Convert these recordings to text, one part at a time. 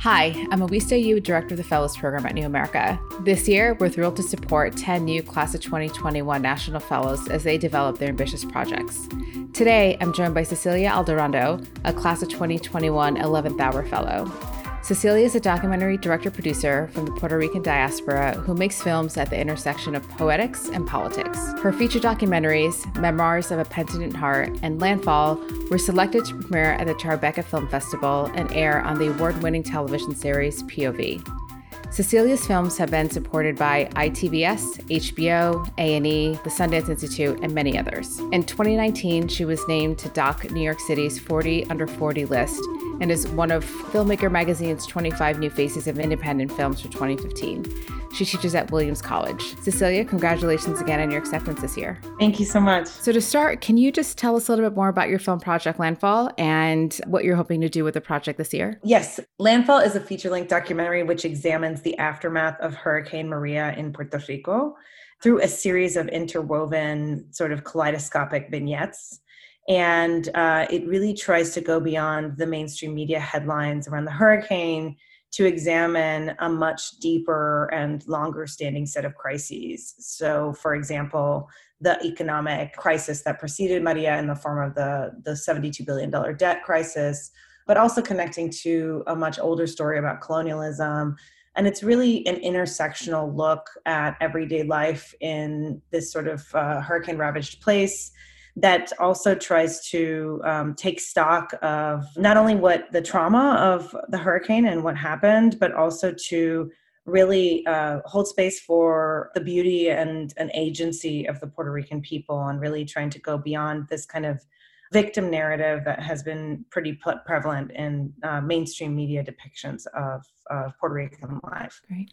Hi, I'm Awista Ayub, Director of the Fellows Program at New America. This year, we're thrilled to support 10 new Class of 2021 National Fellows as they develop their ambitious projects. Today, I'm joined by Cecilia Aldarondo, a Class of 2021 11th Hour Fellow. Cecilia is a documentary director producer from the Puerto Rican diaspora who makes films at the intersection of poetics and politics. Her feature documentaries, Memoirs of a Penitent Heart and Landfall, were selected to premiere at the Tribeca Film Festival and air on the award winning television series POV. Cecilia's films have been supported by ITVS, HBO, A&E, the Sundance Institute, and many others. In 2019, she was named to Doc New York City's 40 Under 40 list and is one of Filmmaker Magazine's 25 New Faces of Independent Films for 2015. She teaches at Williams College. Cecilia, congratulations again on your acceptance this year. Thank you so much. So, to start, can you just tell us a little bit more about your film project Landfall and what you're hoping to do with the project this year? Yes, Landfall is a feature length documentary which examines the aftermath of Hurricane Maria in Puerto Rico through a series of interwoven, sort of kaleidoscopic vignettes. And uh, it really tries to go beyond the mainstream media headlines around the hurricane to examine a much deeper and longer standing set of crises. So, for example, the economic crisis that preceded Maria in the form of the, the $72 billion debt crisis, but also connecting to a much older story about colonialism. And it's really an intersectional look at everyday life in this sort of uh, hurricane ravaged place that also tries to um, take stock of not only what the trauma of the hurricane and what happened, but also to really uh, hold space for the beauty and an agency of the Puerto Rican people and really trying to go beyond this kind of victim narrative that has been pretty prevalent in uh, mainstream media depictions of, of Puerto Rican life. Great.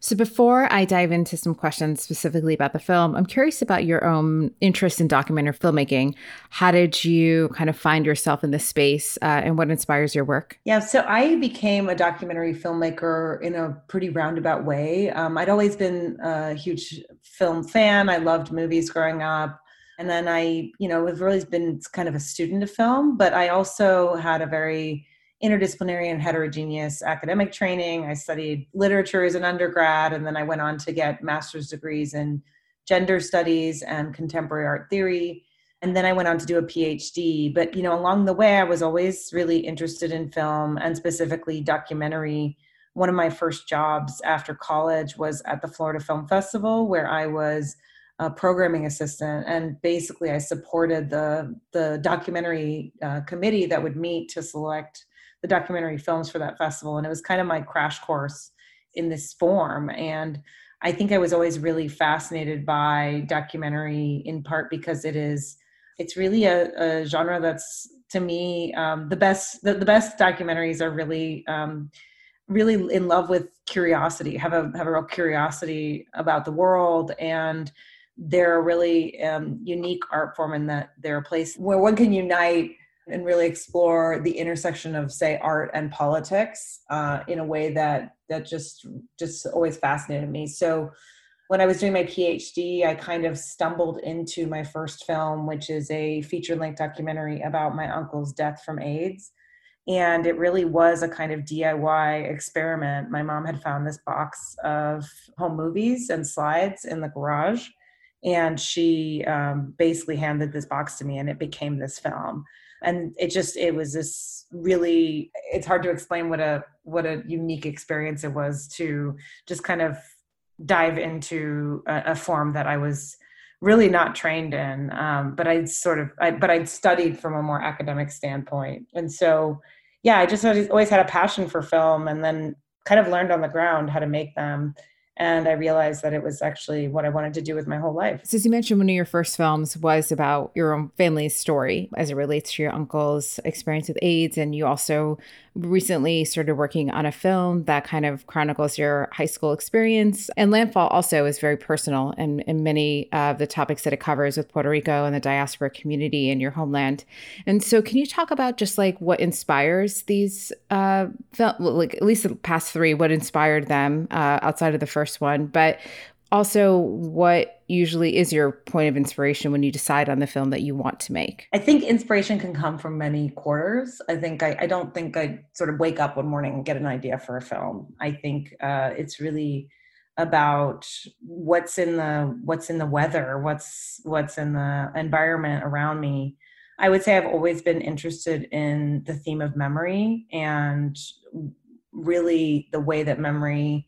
So before I dive into some questions specifically about the film, I'm curious about your own interest in documentary filmmaking. How did you kind of find yourself in this space uh, and what inspires your work? Yeah, so I became a documentary filmmaker in a pretty roundabout way. Um, I'd always been a huge film fan. I loved movies growing up and then I, you know, have really been kind of a student of film, but I also had a very interdisciplinary and heterogeneous academic training. I studied literature as an undergrad, and then I went on to get master's degrees in gender studies and contemporary art theory. And then I went on to do a PhD. But, you know, along the way, I was always really interested in film and specifically documentary. One of my first jobs after college was at the Florida Film Festival, where I was a programming assistant, and basically I supported the the documentary uh, committee that would meet to select the documentary films for that festival, and it was kind of my crash course in this form. And I think I was always really fascinated by documentary, in part because it is it's really a, a genre that's to me um, the best the, the best documentaries are really um, really in love with curiosity have a have a real curiosity about the world and they're a really um, unique art form in that they're a place where one can unite and really explore the intersection of say art and politics uh, in a way that that just just always fascinated me. So when i was doing my phd i kind of stumbled into my first film which is a feature-length documentary about my uncle's death from aids. And it really was a kind of diy experiment. My mom had found this box of home movies and slides in the garage and she um, basically handed this box to me and it became this film and it just it was this really it's hard to explain what a what a unique experience it was to just kind of dive into a, a form that i was really not trained in. Um, but i'd sort of I, but i'd studied from a more academic standpoint. And so yeah i just always had a passion for film and then kind of learned on the ground how to make them and I realized that it was actually what I wanted to do with my whole life. So, as you mentioned, one of your first films was about your own family's story as it relates to your uncle's experience with AIDS, and you also recently started working on a film that kind of chronicles your high school experience. And Landfall also is very personal and in, many of the topics that it covers with Puerto Rico and the diaspora community in your homeland. And so, can you talk about just like what inspires these, uh, film, like at least the past three, what inspired them uh, outside of the first one? But Also, what usually is your point of inspiration when you decide on the film that you want to make? I think inspiration can come from many quarters. I think I, I don't think I sort of wake up one morning and get an idea for a film. I think uh, it's really about what's in the what's in the weather, what's what's in the environment around me. I would say I've always been interested in the theme of memory and really the way that memory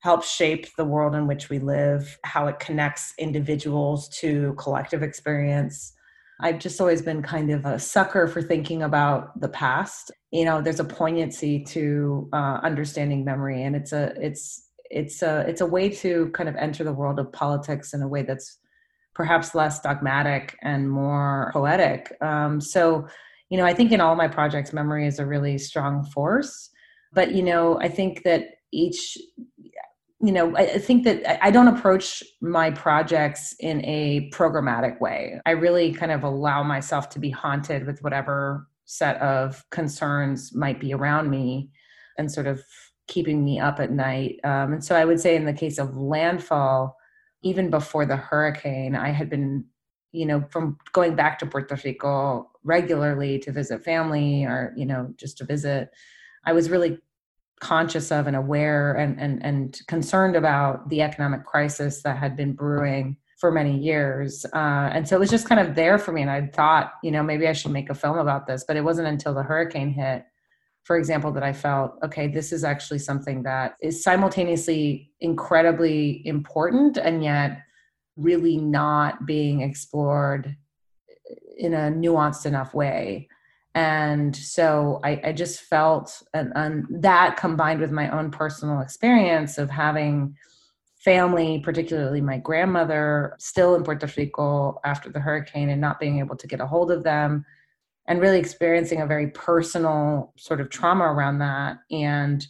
helps shape the world in which we live, how it connects individuals to collective experience. I've just always been kind of a sucker for thinking about the past. You know, there's a poignancy to uh, understanding memory, and it's a it's it's a it's a way to kind of enter the world of politics in a way that's perhaps less dogmatic and more poetic. Um, so, you know, I think in all my projects, memory is a really strong force. But you know, I think that each you know, I think that I don't approach my projects in a programmatic way. I really kind of allow myself to be haunted with whatever set of concerns might be around me and sort of keeping me up at night. Um, and so I would say, in the case of landfall, even before the hurricane, I had been, you know, from going back to Puerto Rico regularly to visit family or, you know, just to visit. I was really conscious of and aware and, and, and concerned about the economic crisis that had been brewing for many years. Uh, and so it was just kind of there for me. And I thought, you know, maybe I should make a film about this. But it wasn't until the hurricane hit, for example, that I felt, okay, this is actually something that is simultaneously incredibly important and yet really not being explored in a nuanced enough way and so I, I just felt and, and, that combined with my own personal experience of having family particularly my grandmother still in puerto rico after the hurricane and not being able to get a hold of them and really experiencing a very personal sort of trauma around that. And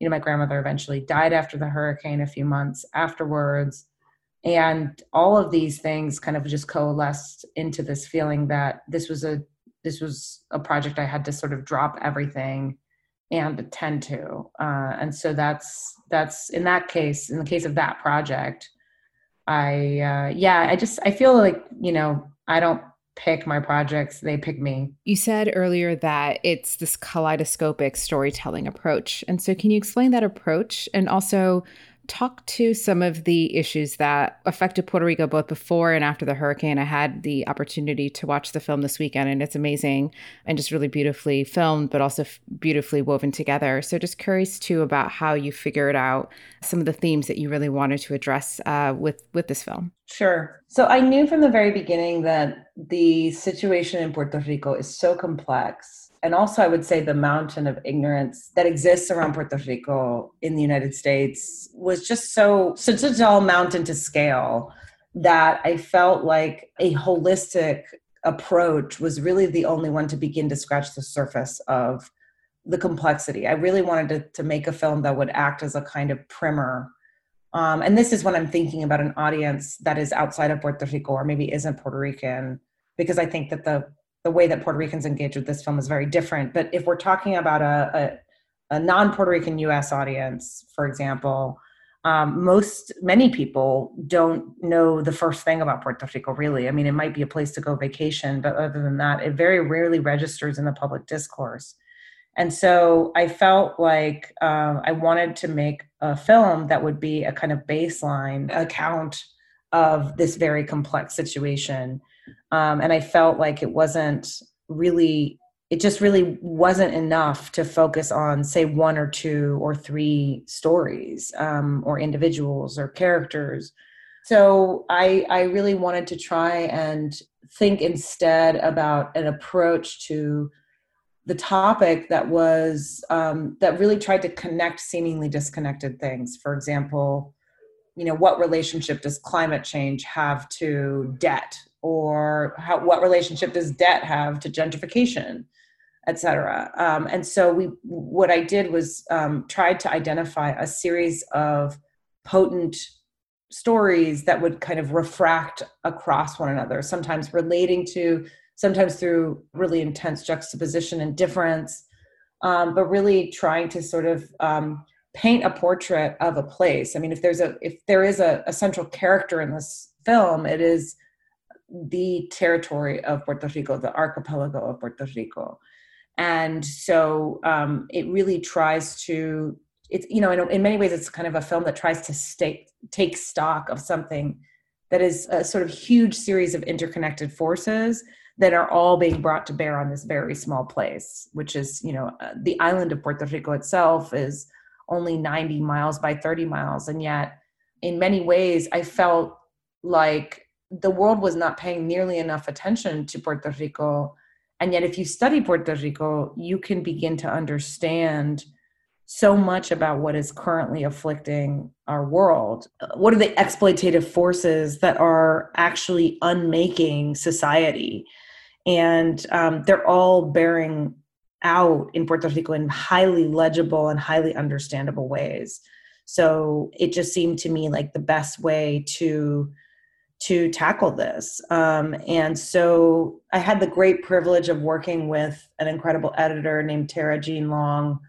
you know my grandmother eventually died after the hurricane a few months afterwards. And all of these things kind of just coalesced into this feeling that this was a this was a project I had to sort of drop everything and attend to. Uh, and so that's that's in that case, in the case of that project, I uh, yeah, I just I feel like you know I don't pick my projects; they pick me. You said earlier that it's this kaleidoscopic storytelling approach, and so can you explain that approach and also talk to some of the issues that affected Puerto Rico both before and after the hurricane. I had the opportunity to watch the film this weekend, and it's amazing and just really beautifully filmed, but also f- beautifully woven together. So, just curious too about how you figured out some of the themes that you really wanted to address uh, with with this film. Sure. So, I knew from the very beginning that the situation in Puerto Rico is so complex and also I would say the mountain of ignorance that exists around Puerto Rico in the United States was just so such a tall mountain to scale that I felt like a holistic approach was really the only one to begin to scratch the surface of the complexity. I really wanted to, to make a film that would act as a kind of primer. Um, and this is when I'm thinking about an audience that is outside of Puerto Rico or maybe isn't Puerto Rican, because I think that the the way that Puerto Ricans engage with this film is very different. But if we're talking about a, a, a non Puerto Rican US audience, for example, um, most many people don't know the first thing about Puerto Rico, really. I mean, it might be a place to go vacation, but other than that, it very rarely registers in the public discourse. And so I felt like um, I wanted to make a film that would be a kind of baseline account of this very complex situation um, and I felt like it wasn't really it just really wasn't enough to focus on say one or two or three stories um, or individuals or characters. So I, I really wanted to try and think instead about an approach to the topic that was um, that really tried to connect seemingly disconnected things. For example you know what relationship does climate change have to debt or how, what relationship does debt have to gentrification et cetera um, and so we what i did was um, tried to identify a series of potent stories that would kind of refract across one another sometimes relating to sometimes through really intense juxtaposition and difference um, but really trying to sort of um, paint a portrait of a place. I mean, if there's a if there is a, a central character in this film, it is the territory of Puerto Rico, the archipelago of Puerto Rico. And so um, it really tries to, it's, you know, in, in many ways, it's kind of a film that tries to stay, take stock of something that is a sort of huge series of interconnected forces that are all being brought to bear on this very small place, which is, you know, uh, the island of Puerto Rico itself is only 90 miles by 30 miles. And yet, in many ways, I felt like the world was not paying nearly enough attention to Puerto Rico. And yet, if you study Puerto Rico, you can begin to understand so much about what is currently afflicting our world. What are the exploitative forces that are actually unmaking society? And um, they're all bearing out in Puerto Rico in highly legible and highly understandable ways. So it just seemed to me like the best way to to tackle this. Um, and so I had the great privilege of working with an incredible editor named Terra Jean Long,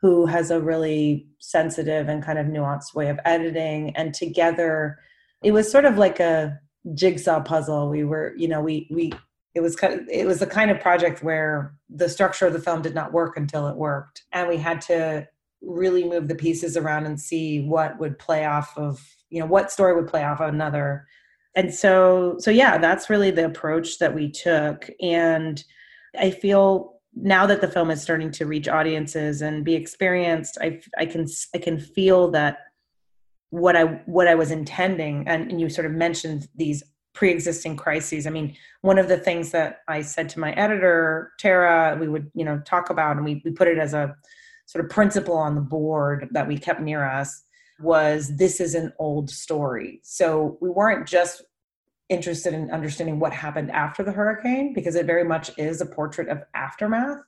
who has a really sensitive and kind of nuanced way of editing. And together, it was sort of like a jigsaw puzzle. We were, you know, we we it was kind of, it was the kind of project where the structure of the film did not work until it worked, and we had to really move the pieces around and see what would play off of you know what story would play off of another and so so yeah that's really the approach that we took. And i feel now that the film is starting to reach audiences and be experienced i i can i can feel that what i what i was intending and, and you sort of mentioned these pre-existing crises. I mean one of the things that i said to my editor terra we would you know talk about and we, we put it as a sort of principle on the board that we kept near us was this is an old story. So we weren't just interested in understanding what happened after the hurricane, because it very much is a portrait of aftermath.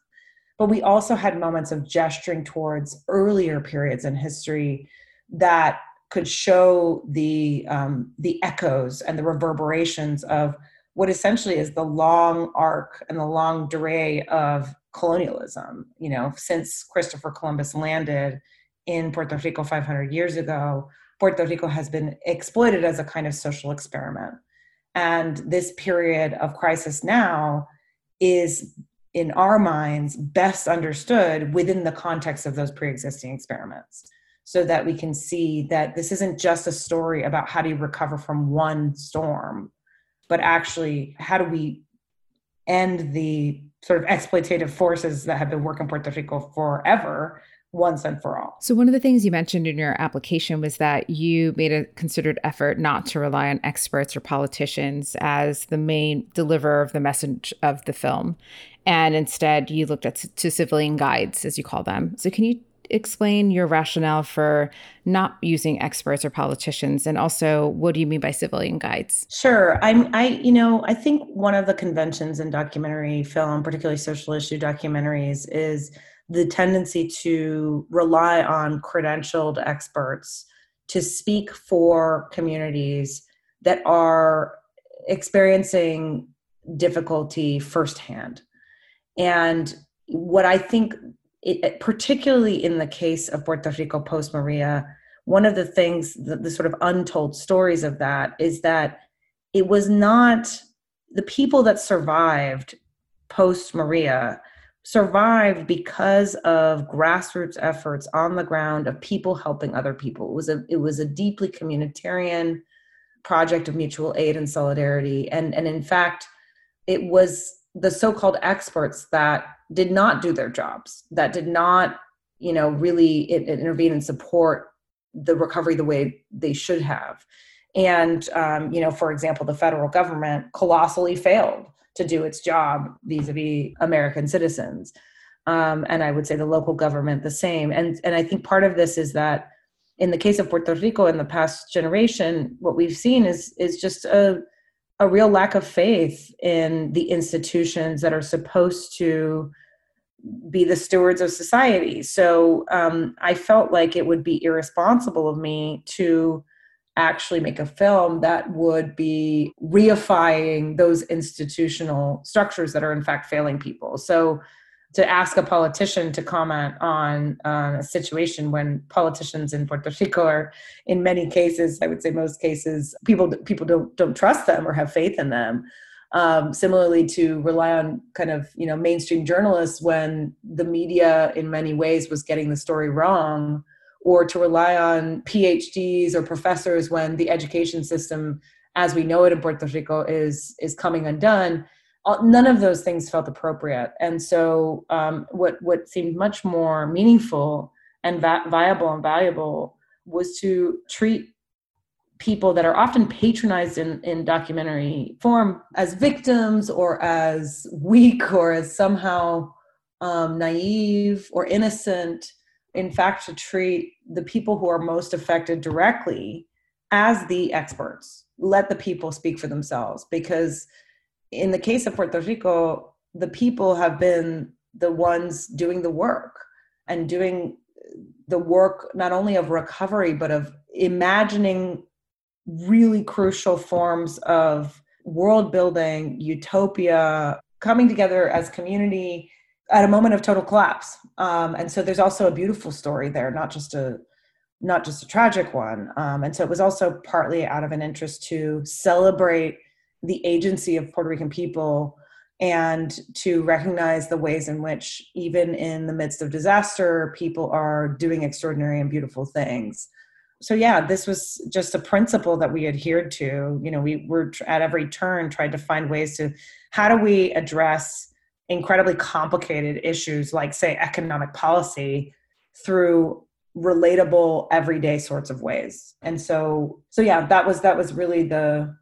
But we also had moments of gesturing towards earlier periods in history that could show the um, the echoes and the reverberations of what essentially is the long arc and the longue durée of colonialism. You know, since Christopher Columbus landed in Puerto Rico 500 years ago, Puerto Rico has been exploited as a kind of social experiment. And this period of crisis now is, in our minds, best understood within the context of those pre existing experiments so that we can see that this isn't just a story about how do you recover from one storm, but actually, how do we end the sort of exploitative forces that have been working Puerto Rico forever once and for all. So, one of the things you mentioned in your application was that you made a considered effort not to rely on experts or politicians as the main deliverer of the message of the film. And instead, you looked at to civilian guides, as you call them. So, can you explain your rationale for not using experts or politicians and also what do you mean by civilian guides sure i'm i you know i think one of the conventions in documentary film particularly social issue documentaries is the tendency to rely on credentialed experts to speak for communities that are experiencing difficulty firsthand. And what I think, it, particularly in the case of Puerto Rico post Maria, one of the things, the, the sort of untold stories of that is that it was not the people that survived post Maria survived because of grassroots efforts on the ground of people helping other people. It was a it was a deeply communitarian project of mutual aid and solidarity. And and in fact, it was the so-called experts that did not do their jobs, that did not, you know, really intervene and support the recovery the way they should have. And um, you know, for example, the federal government colossally failed to do its job vis-a-vis American citizens. Um, and I would say the local government the same. And and I think part of this is that in the case of Puerto Rico in the past generation, what we've seen is is just a a real lack of faith in the institutions that are supposed to be the stewards of society. So um, I felt like it would be irresponsible of me to actually make a film that would be reifying those institutional structures that are in fact failing people. So to ask a politician to comment on uh, a situation when politicians in Puerto Rico are, in many cases, I would say most cases, people people don't don't trust them or have faith in them. Um, similarly, to rely on kind of you know mainstream journalists when the media in many ways was getting the story wrong, or to rely on PhDs or professors when the education system, as we know it in Puerto Rico, is is coming undone none of those things felt appropriate. And so um, what what seemed much more meaningful and va- viable and valuable was to treat people that are often patronized in, in documentary form as victims or as weak or as somehow um, naive or innocent in fact to treat the people who are most affected directly as the experts. Let the people speak for themselves because in the case of Puerto Rico, the people have been the ones doing the work and doing the work not only of recovery, but of imagining really crucial forms of world building, utopia, coming together as community at a moment of total collapse. Um, and so there's also a beautiful story there, not just a not just a tragic one. Um, and so it was also partly out of an interest to celebrate the agency of Puerto Rican people and to recognize the ways in which, even in the midst of disaster, people are doing extraordinary and beautiful things. So, yeah, this was just a principle that we adhered to. You know, we were at every turn tried to find ways to how do we address incredibly complicated issues like, say, economic policy through relatable everyday sorts of ways and so so yeah that was that was really the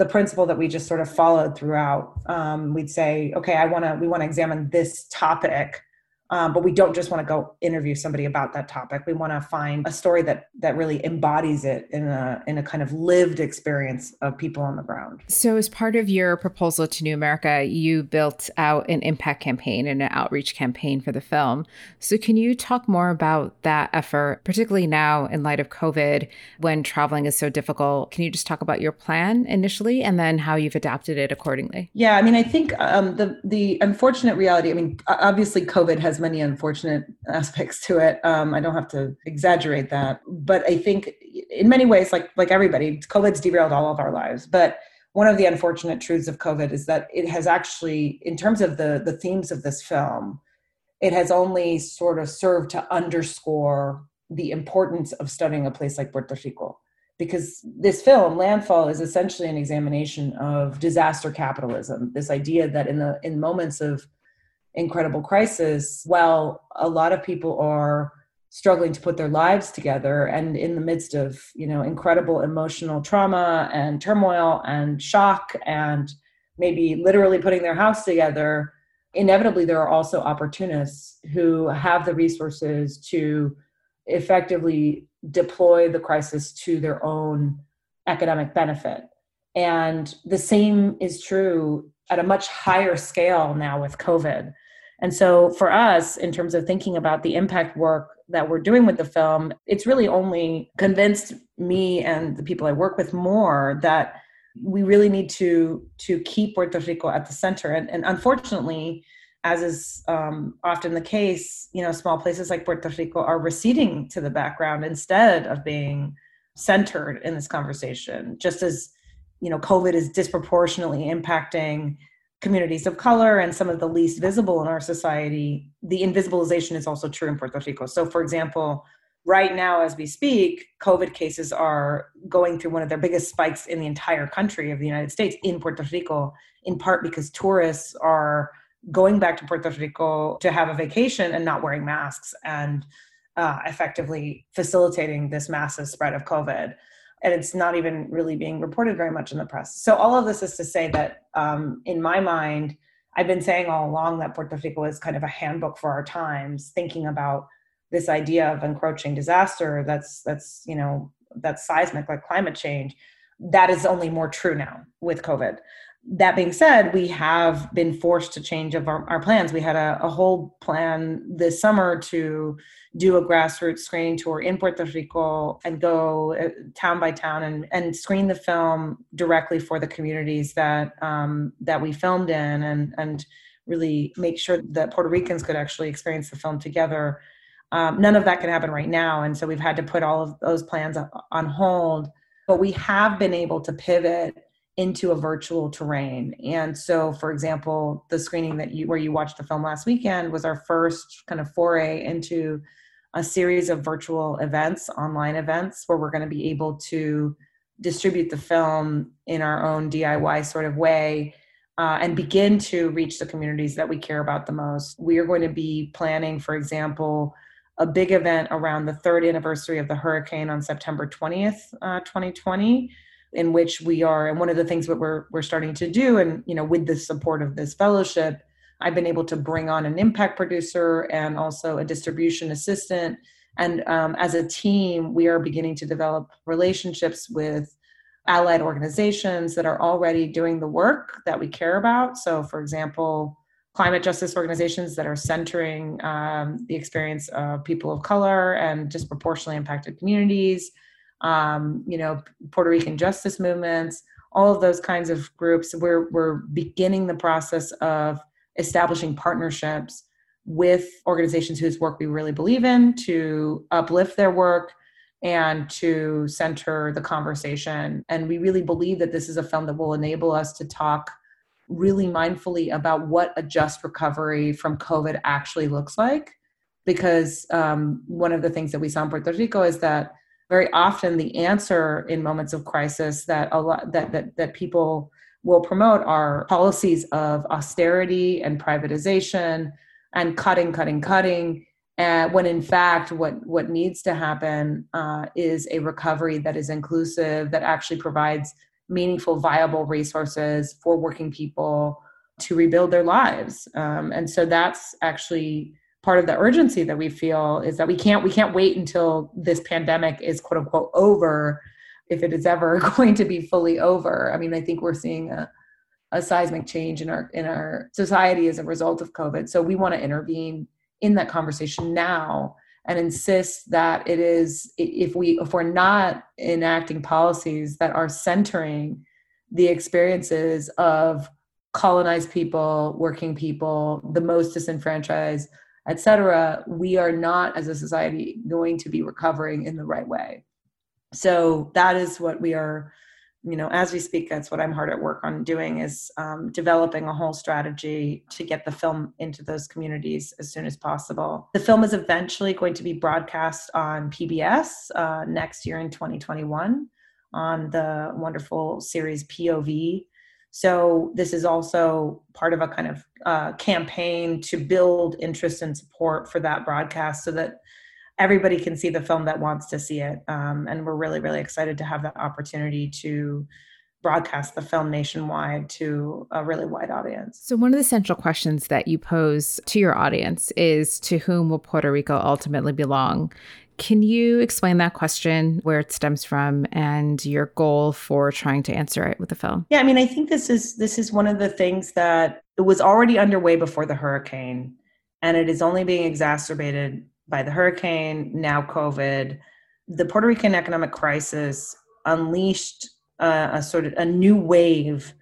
the principle that we just sort of followed throughout. Um, we'd say, okay, I want to, we want to examine this topic um, but we don't just want to go interview somebody about that topic. We want to find a story that that really embodies it in a in a kind of lived experience of people on the ground. So, as part of your proposal to New America, you built out an impact campaign and an outreach campaign for the film. So, can you talk more about that effort, particularly now in light of COVID, when traveling is so difficult? Can you just talk about your plan initially, and then how you've adapted it accordingly? Yeah, I mean, I think um, the the unfortunate reality. I mean, obviously, COVID has many unfortunate aspects to it. Um, I don't have to exaggerate that, but I think in many ways, like like everybody, COVID's derailed all of our lives. But one of the unfortunate truths of COVID is that it has actually, in terms of the the themes of this film, it has only sort of served to underscore the importance of studying a place like Puerto Rico. Because this film, Landfall, is essentially an examination of disaster capitalism. This idea that in the in moments of incredible crisis, while a lot of people are struggling to put their lives together and in the midst of you know incredible emotional trauma and turmoil and shock and maybe literally putting their house together inevitably there are also opportunists who have the resources to effectively deploy the crisis to their own economic benefit. And the same is true at a much higher scale now with covid and so for us, in terms of thinking about the impact work that we're doing with the film, it's really only convinced me and the people I work with more that we really need to to keep Puerto Rico at the center. And, and unfortunately, as is um, often the case, you know, small places like Puerto Rico are receding to the background instead of being centered in this conversation. Just as you know, COVID is disproportionately impacting communities of color and some of the least visible in our society, the invisibilization is also true in Puerto Rico. So, for example, right now as we speak, COVID cases are going through one of their biggest spikes in the entire country of the United States in Puerto Rico, in part because tourists are going back to Puerto Rico to have a vacation and not wearing masks and uh, effectively facilitating this massive spread of COVID and it's not even really being reported very much in the press. So all of this is to say that, um, in my mind, I've been saying all along that Puerto Rico is kind of a handbook for our times, thinking about this idea of encroaching disaster that's that's you know that's seismic like climate change. That is only more true now with COVID that being said, we have been forced to change of our, our plans. We had a, a, whole plan this summer to do a grassroots screening tour in Puerto Rico and go uh, town by town and, and screen the film directly for the communities that um, that we filmed in and and really make sure that Puerto Ricans could actually experience the film together. Um, none of that can happen right now. And so we've had to put all of those plans on hold. But we have been able to pivot into a virtual terrain. And so, for example, the screening that you where you watched the film last weekend was our first kind of foray into a series of virtual events, online events, where we're going to be able to distribute the film in our own DIY sort of way uh, and begin to reach the communities that we care about the most. We are going to be planning, for example, a big event around the third anniversary of the hurricane on September 20th, uh, 2020, in which we are, and one of the things that we're, we're starting to do, and you know, with the support of this fellowship, I've been able to bring on an impact producer and also a distribution assistant. And um, as a team, we are beginning to develop relationships with allied organizations that are already doing the work that we care about. So, for example, climate justice organizations that are centering um, the experience of people of color and disproportionately impacted communities, um, you know, Puerto Rican justice movements, all of those kinds of groups. We're, we're beginning the process of establishing partnerships with organizations whose work we really believe in to uplift their work and to center the conversation. And we really believe that this is a film that will enable us to talk really mindfully about what a just recovery from COVID actually looks like. Because um, one of the things that we saw in Puerto Rico is that very often the answer in moments of crisis that a lot that that, that people will promote are policies of austerity and privatization and cutting, cutting, cutting and when in fact what what needs to happen uh, is a recovery that is inclusive that actually provides meaningful viable resources for working people to rebuild their lives. Um, and so that's actually part of the urgency that we feel is that we can't we can't wait until this pandemic is quote unquote over if it is ever going to be fully over. I mean i think we're seeing a, a seismic change in our in our society as a result of covid. So we want to intervene in that conversation now and insist that it is if we if we're not enacting policies that are centering the experiences of colonized people working people the most disenfranchised etc we are not as a society going to be recovering in the right way. So that is what we are you know as we speak that's what i'm hard at work on doing is um, developing a whole strategy to get the film into those communities as soon as possible. The film is eventually going to be broadcast on pbs uh, next year in 2021 on the wonderful series pov so this is also part of a kind of uh, campaign to build interest and support for that broadcast so that everybody can see the film that wants to see it. Um, and we're really, really excited to have that opportunity to broadcast the film nationwide to a really wide audience. So, one of the central questions that you pose to your audience is to whom will Puerto Rico ultimately belong? Can you explain that question, where it stems from, and your goal for trying to answer it with the film? Yeah, I mean, I think this is this is one of the things that it was already underway before the hurricane, and it is only being exacerbated by the hurricane, now COVID, the Puerto Rican economic crisis unleashed uh, a sort of a new wave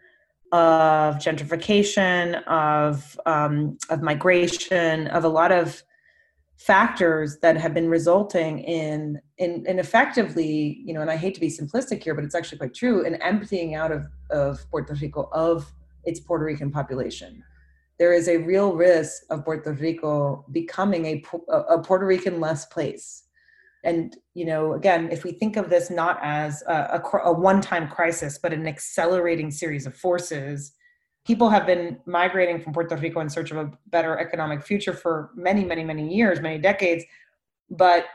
of gentrification, of um, of migration, of a lot of factors that have been resulting in, in in effectively, you know, and I hate to be simplistic here, but it's actually quite true, an emptying out of of Puerto Rico of its Puerto Rican population there is a real risk of Puerto Rico becoming a, a Puerto Rican less place. And, you know, again, if we think of this not as a, a, a one time crisis, but an accelerating series of forces, people have been migrating from Puerto Rico in search of a better economic future for many, many, many years, many decades. But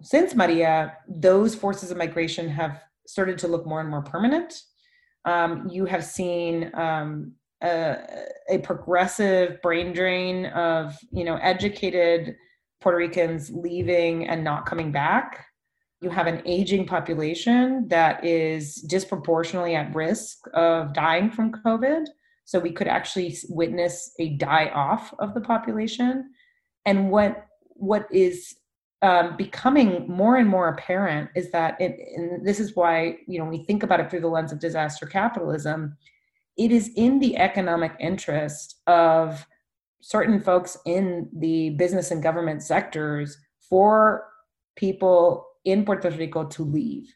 since Maria, those forces of migration have started to look more and more permanent. Um, you have seen um, a, a progressive brain drain of you know educated Puerto Ricans leaving and not coming back. You have an aging population that is disproportionately at risk of dying from COVID. So we could actually witness a die off of the population. And what what is um, becoming more and more apparent is that, it, and this is why you know we think about it through the lens of disaster capitalism it is in the economic interest of certain folks in the business and government sectors for people in Puerto Rico to leave.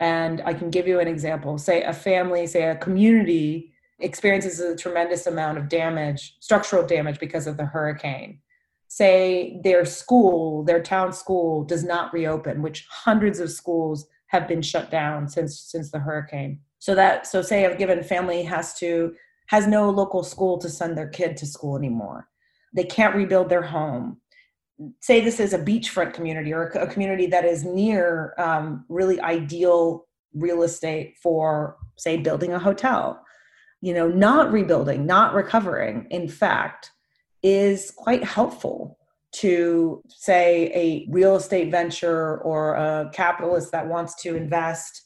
And I can give you an example. Say a family, say a community experiences a tremendous amount of damage, structural damage because of the hurricane. Say their school, their town school does not reopen, which hundreds of schools have been shut down since since the hurricane. So that so say a given family has to has no local school to send their kid to school anymore. They can't rebuild their home. Say this is a beachfront community or a community that is near um, really ideal real estate for, say, building a hotel. You know, not rebuilding, not recovering, in fact, is quite helpful to, say, a real estate venture or a capitalist that wants to invest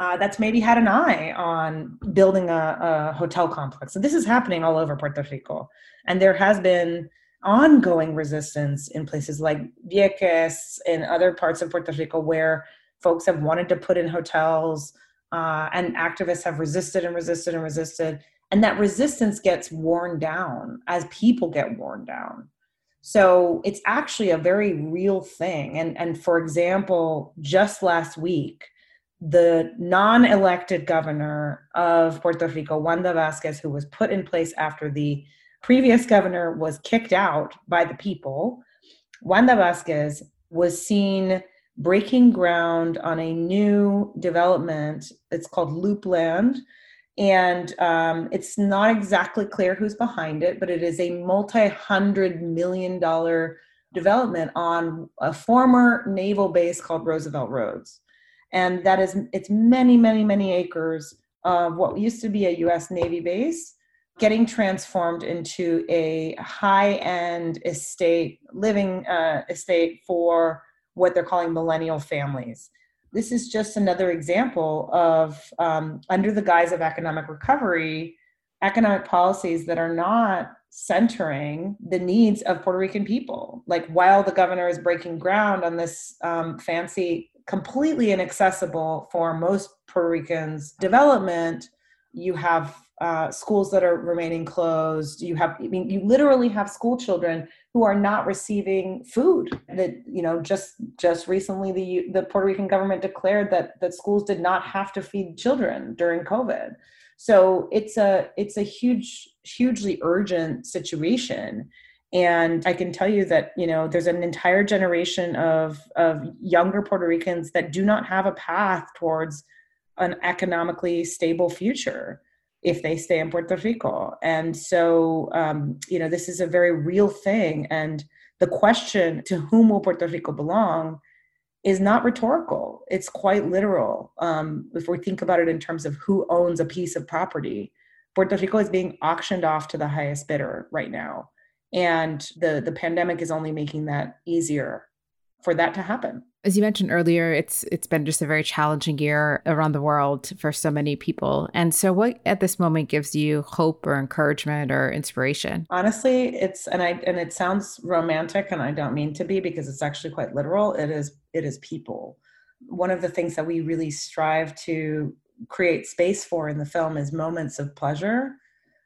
uh, that's maybe had an eye on building a, a hotel complex. And this is happening all over Puerto Rico. And there has been ongoing resistance in places like Vieques and other parts of Puerto Rico where folks have wanted to put in hotels uh, and activists have resisted and resisted and resisted. And that resistance gets worn down as people get worn down. So it's actually a very real thing. And, and for example, just last week, the non elected governor of Puerto Rico, Wanda Vázquez, who was put in place after the previous governor was kicked out by the people, Wanda Vázquez was seen breaking ground on a new development. It's called Loopland. And um, it's not exactly clear who's behind it, but it is a multi hundred million dollar development on a former naval base called Roosevelt Roads and that is it's many many many acres of what used to be a us navy base getting transformed into a high-end estate living uh, estate for what they're calling millennial families this is just another example of um, under the guise of economic recovery economic policies that are not centering the needs of Puerto Rican people. Like while the governor is breaking ground on this um, fancy completely inaccessible for most Puerto Ricans development, you have uh, schools that are remaining closed. You have, I mean, you literally have school children who are not receiving food. That you know, just just recently, the the Puerto Rican government declared that that schools did not have to feed children during COVID. So it's a it's a huge, hugely urgent situation and i can tell you that you know there's an entire generation of of younger puerto ricans that do not have a path towards an economically stable future if they stay in puerto rico. And so um, you know this is a very real thing. And the question to whom will puerto rico belong is not rhetorical. It's quite literal. Um, if we think about it in terms of who owns a piece of property puerto rico is being auctioned off to the highest bidder right now. And the the pandemic is only making that easier for that to happen as you mentioned earlier it's it's been just a very challenging year around the world for so many people. And so what at this moment gives you hope or encouragement or inspiration? Honestly it's and i and it sounds romantic and i don't mean to be because it's actually quite literal. It is it is people. One of the things that we really strive to create space for in the film is moments of pleasure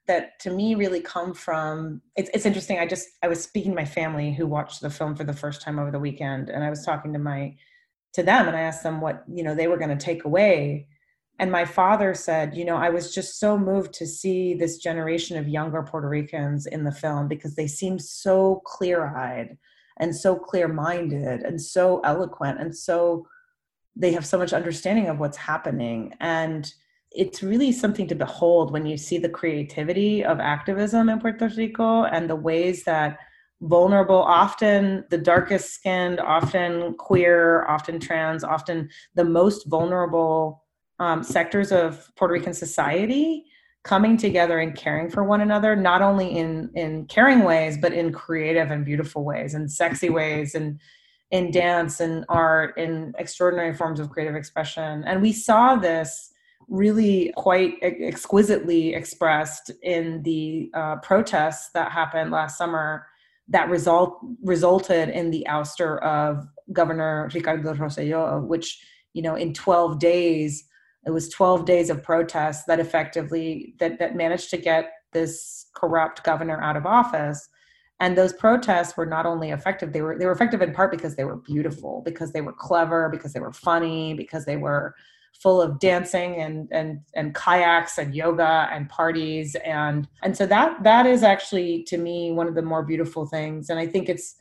that to me really come from it's, it's interesting i just i was speaking to my family who watched the film for the first time over the weekend and i was talking to my to them and i asked them what you know they were going to take away. And my father said you know i was just so moved to see this generation of younger puerto ricans in the film because they seem so clear-eyed and so clear-minded and so eloquent and so they have so much understanding of what's happening. And it's really something to behold when you see the creativity of activism in Puerto Rico and the ways that vulnerable, often the darkest skinned, often queer, often trans, often the most vulnerable um, sectors of Puerto Rican society coming together and caring for one another, not only in in caring ways, but in creative and beautiful ways and sexy ways and in dance and art in extraordinary forms of creative expression. And we saw this really quite exquisitely expressed in the uh, protests that happened last summer that result resulted in the ouster of Governor Ricardo Rosselló, which you know in 12 days it was 12 days of protests that effectively that that managed to get this corrupt governor out of office. And those protests were not only effective they were they were effective in part because they were beautiful because they were clever because they were funny because they were full of dancing and and and kayaks and yoga and parties. And and so that that is actually to me one of the more beautiful things. And i think it's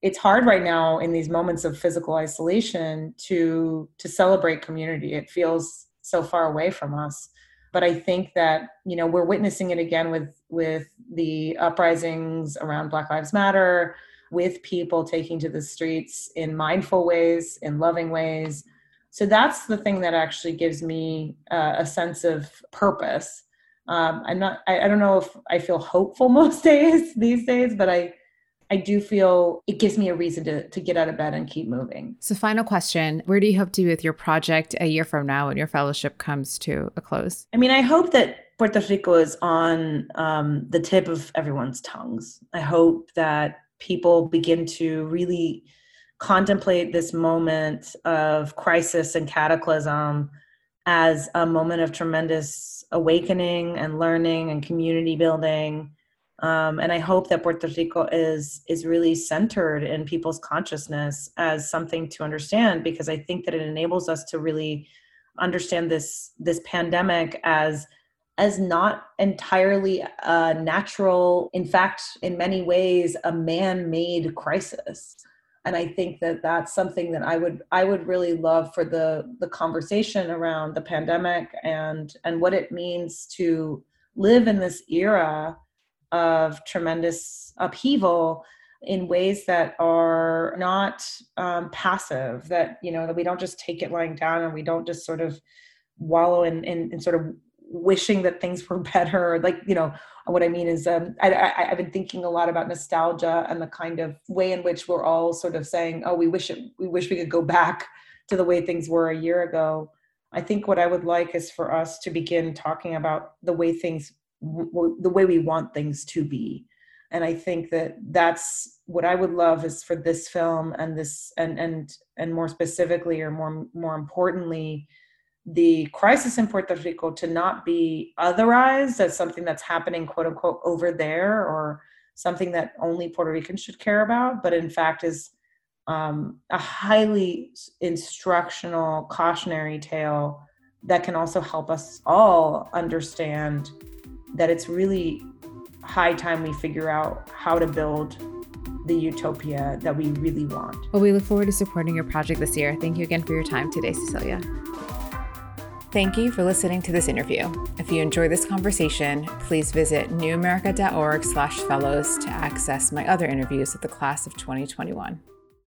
it's hard right now in these moments of physical isolation to to celebrate community. It feels so far away from us. But i think that you know we're witnessing it again with with the uprisings around black lives matter with people taking to the streets in mindful ways in loving ways so that's the thing that actually gives me uh, a sense of purpose um, i'm not I, I don't know if i feel hopeful most days these days but i I do feel it gives me a reason to, to get out of bed and keep moving. So, final question Where do you hope to be with your project a year from now when your fellowship comes to a close? I mean, I hope that Puerto Rico is on um, the tip of everyone's tongues. I hope that people begin to really contemplate this moment of crisis and cataclysm as a moment of tremendous awakening and learning and community building. Um, and I hope that Puerto Rico is is really centered in people's consciousness as something to understand because I think that it enables us to really understand this this pandemic as as not entirely a natural in fact in many ways a man-made crisis and i think that that's something that i would i would really love for the the conversation around the pandemic and and what it means to live in this era of tremendous upheaval in ways that are not um, passive that you know that we don't just take it lying down and we don't just sort of wallow in, in, in sort of wishing that things were better like you know what i mean is um, I, I, have been thinking a lot about nostalgia and the kind of way in which we're all sort of saying oh we wish it we wish we could go back to the way things were a year ago. I think what i would like is for us to begin talking about the way things w- the way we want things to be. And i think that that's what i would love is for this film and this and and and more specifically or more more importantly the crisis in puerto rico to not be otherized as something that's happening quote unquote over there or something that only puerto ricans should care about but in fact is um, a highly instructional cautionary tale that can also help us all understand that it's really high time we figure out how to build the utopia that we really want. Well, we look forward to supporting your project this year. Thank you again for your time today, Cecilia. Thank you for listening to this interview. If you enjoy this conversation, please visit newamerica.org slash fellows to access my other interviews with the class of 2021.